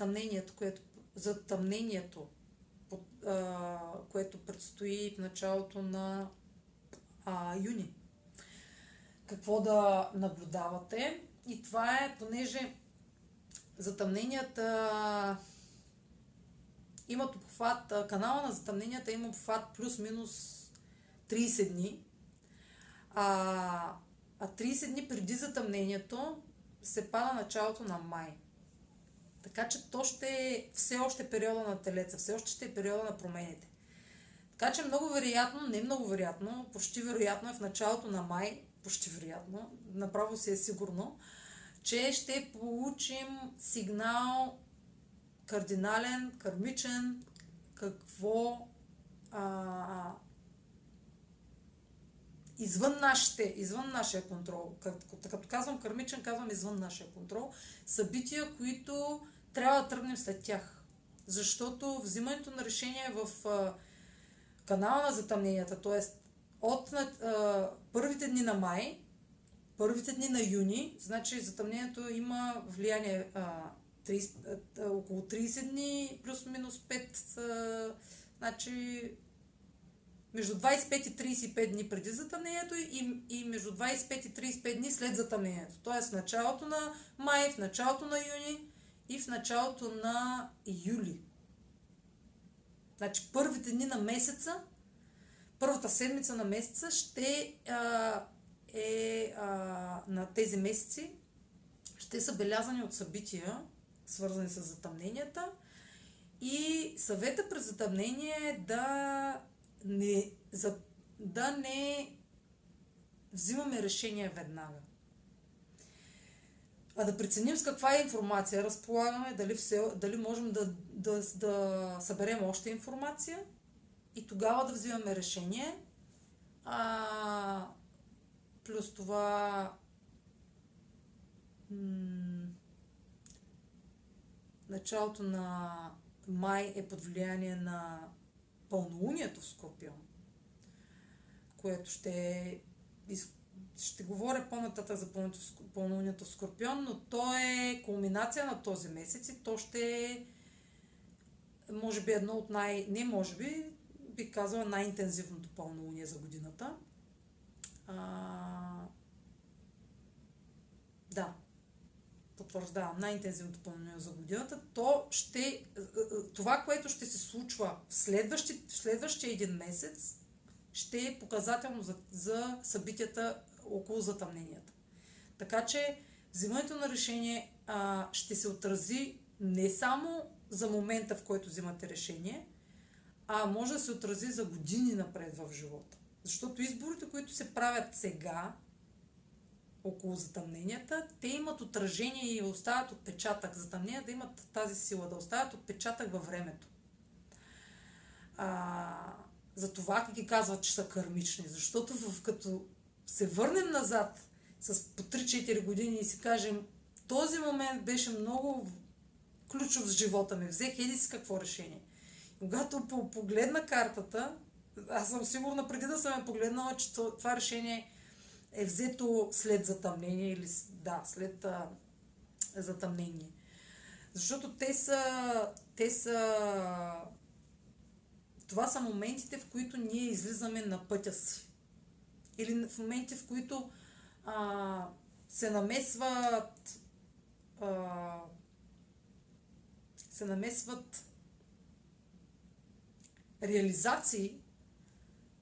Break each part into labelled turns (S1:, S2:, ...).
S1: затъмнението, което, затъмнението което предстои в началото на а, юни. Какво да наблюдавате? И това е, понеже затъмненията имат обхват, канала на затъмненията има обхват плюс-минус 30 дни. А, а 30 дни преди затъмнението се пада началото на май. Така че то ще е все още периода на телеца, все още ще е периода на промените. Така че много вероятно, не много вероятно, почти вероятно е в началото на май, почти вероятно, направо си е сигурно, че ще получим сигнал кардинален, кармичен, какво а, извън нашите, извън нашия контрол, като, казвам кармичен, казвам извън нашия контрол, събития, които трябва да тръгнем след тях. Защото взимането на решение в канала на затъмненията, т.е. от а, първите дни на май, първите дни на юни, значи затъмнението има влияние а, 30, а, около 30 дни, плюс-минус 5, а, значи между 25 и 35 дни преди затъмнението и, и между 25 и 35 дни след затъмнението. Тоест в началото на май, в началото на юни и в началото на юли. Значи първите дни на месеца, първата седмица на месеца ще а, е а, на тези месеци ще са белязани от събития, свързани с затъмненията. И съвета през затъмнение е да не, за, да не взимаме решение веднага. А да преценим с каква информация разполагаме, дали, все, дали можем да, да, да съберем още информация и тогава да взимаме решение. А, плюс това м- началото на май е под влияние на пълнолунието в Скорпион, което ще ще говоря по-нататък за пълнолунието в Скорпион, но то е кулминация на този месец и то ще е може би едно от най... не може би, бих казала най-интензивното пълнолуние за годината. А... Да, потвърждавам, най-интензивното пълнение за годината, то ще, е, е, това, което ще се случва в, следващи, в следващия един месец, ще е показателно за, за събитията около затъмненията. Така че взимането на решение а, ще се отрази не само за момента, в който взимате решение, а може да се отрази за години напред в живота. Защото изборите, които се правят сега, около затъмненията, те имат отражение и оставят отпечатък. Затъмнения да имат тази сила, да оставят отпечатък във времето. А, за това ги казват, че са кармични. Защото в, като се върнем назад с по 3-4 години и си кажем, този момент беше много ключов в живота ми. Взех еди си какво решение. Когато погледна картата, аз съм сигурна преди да съм я погледнала, че това решение е взето след затъмнение или да, след а, затъмнение. Защото те са, те са това са моментите, в които ние излизаме на пътя си. Или в моменти, в които а, се намесват а, се намесват реализации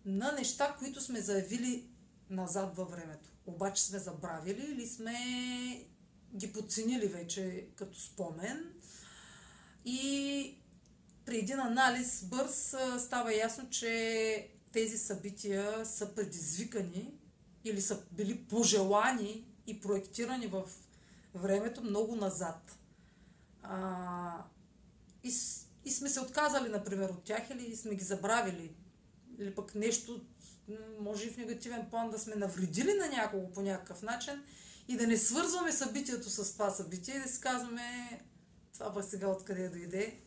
S1: на неща, които сме заявили назад във времето. Обаче сме забравили или сме ги подценили вече като спомен. И при един анализ бърз става ясно, че тези събития са предизвикани или са били пожелани и проектирани в времето много назад. А, и, и сме се отказали, например, от тях или сме ги забравили. Или пък нещо може и в негативен план да сме навредили на някого по някакъв начин и да не свързваме събитието с това събитие и да си казваме това пък сега откъде дойде.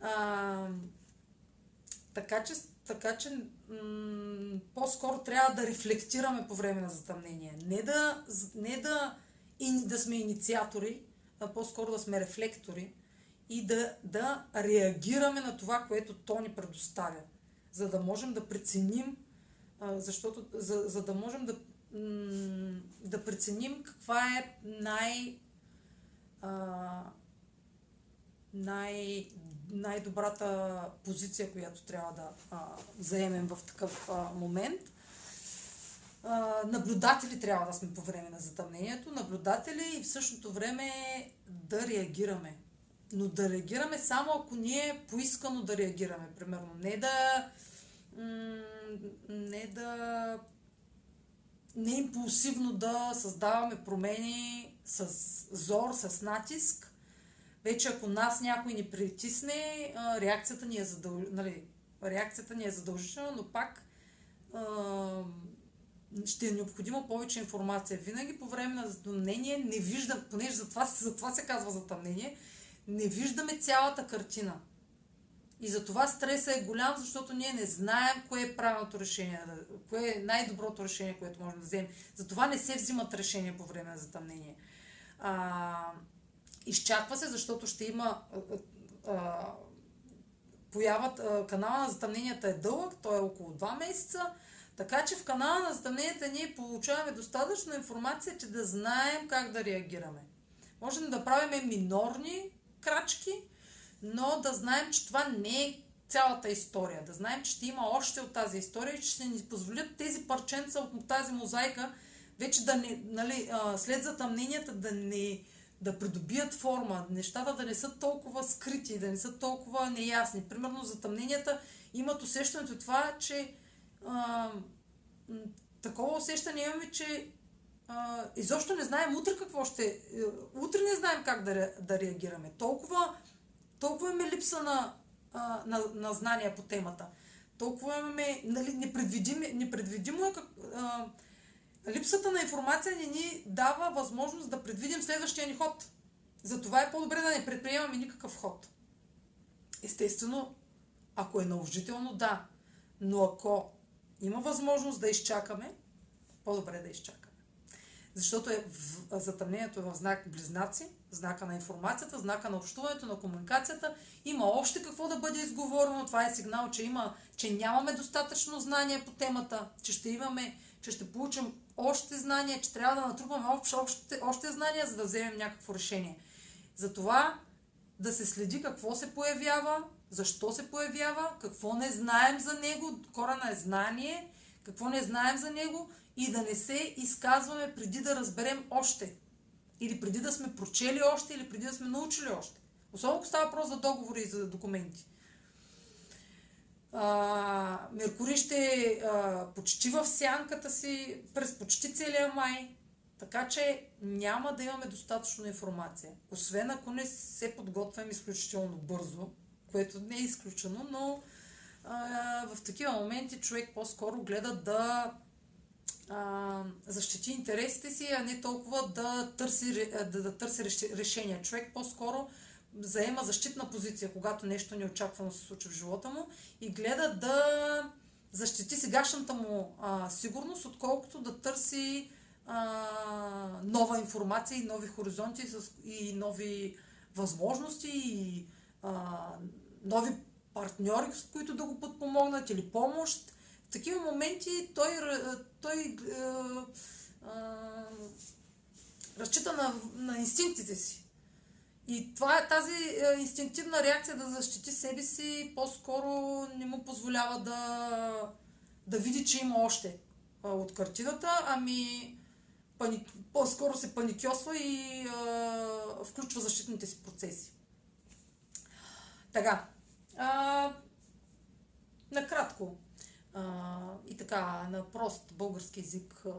S1: А, така че, така че м- по-скоро трябва да рефлектираме по време на затъмнение. Не да, не да, и, да сме инициатори, а по-скоро да сме рефлектори и да, да реагираме на това, което то ни предоставя, за да можем да преценим, защото, за, за да можем да, м- да преценим каква е най- а, най- най-добрата позиция, която трябва да а, заемем в такъв а, момент. А, наблюдатели трябва да сме по време на затъмнението, наблюдатели и в същото време да реагираме. Но да реагираме само ако ние е поискано да реагираме. Примерно, не да. Не да. Не импулсивно да създаваме промени с зор, с натиск. Вече ако нас някой ни притисне, реакцията ни е, задъл... нали, реакцията ни е задължителна, но пак ще е необходимо повече информация. Винаги по време на затъмнение не виждам, понеже за това, за това се казва затъмнение, не виждаме цялата картина. И затова стресът е голям, защото ние не знаем кое е правилното решение, кое е най-доброто решение, което можем да вземем. Затова не се взимат решения по време на затъмнение. А, изчаква се, защото ще има а, появат, а, канала на затъмненията е дълъг, той е около 2 месеца, така че в канала на затъмненията ние получаваме достатъчно информация, че да знаем как да реагираме. Можем да правим минорни крачки, но да знаем, че това не е цялата история. Да знаем, че ще има още от тази история и че ще ни позволят тези парченца от тази мозайка вече да не, нали, след затъмненията да не да придобият форма, нещата да не са толкова скрити, да не са толкова неясни. Примерно затъмненията имат усещането това, че а, такова усещане имаме, че а, изобщо не знаем утре какво ще... Е, утре не знаем как да, да реагираме. Толкова, толкова имаме липса на, на, на знания по темата. Толкова имаме... Нали, непредвидимо, непредвидимо е как... А, липсата на информация не ни дава възможност да предвидим следващия ни ход. Затова е по-добре да не предприемаме никакъв ход. Естествено, ако е наложително, да. Но ако има възможност да изчакаме, по-добре да изчакаме. Защото е в, затъмнението е в знак близнаци, знака на информацията, знака на общуването, на комуникацията. Има още какво да бъде изговорено. Това е сигнал, че, има, че нямаме достатъчно знание по темата, че ще имаме, че ще получим още знания, че трябва да натрупаме още, още, още знания, за да вземем някакво решение. Затова да се следи какво се появява, защо се появява, какво не знаем за него, корена е знание, какво не знаем за него и да не се изказваме преди да разберем още. Или преди да сме прочели още, или преди да сме научили още. Особено ако става въпрос за договори и за документи. А, Меркурий ще е почти в сянката си през почти целия май, така че няма да имаме достатъчно информация. Освен ако не се подготвям изключително бързо, което не е изключено, но а, в такива моменти човек по-скоро гледа да а, защити интересите си, а не толкова да търси, да, да търси решение. Човек по-скоро заема защитна позиция, когато нещо неочаквано се случи в живота му и гледа да защити сегашната му а, сигурност, отколкото да търси а, нова информация и нови хоризонти и нови възможности и а, нови партньори, с които да го подпомогнат или помощ. В такива моменти той, той а, а, разчита на, на инстинктите си. И това е тази е, инстинктивна реакция да защити себе си, по-скоро не му позволява да, да види, че има още от картината, ами пани... по-скоро се паникьосва и а, включва защитните си процеси. Така. А, накратко. А, и така, на прост български язик. А,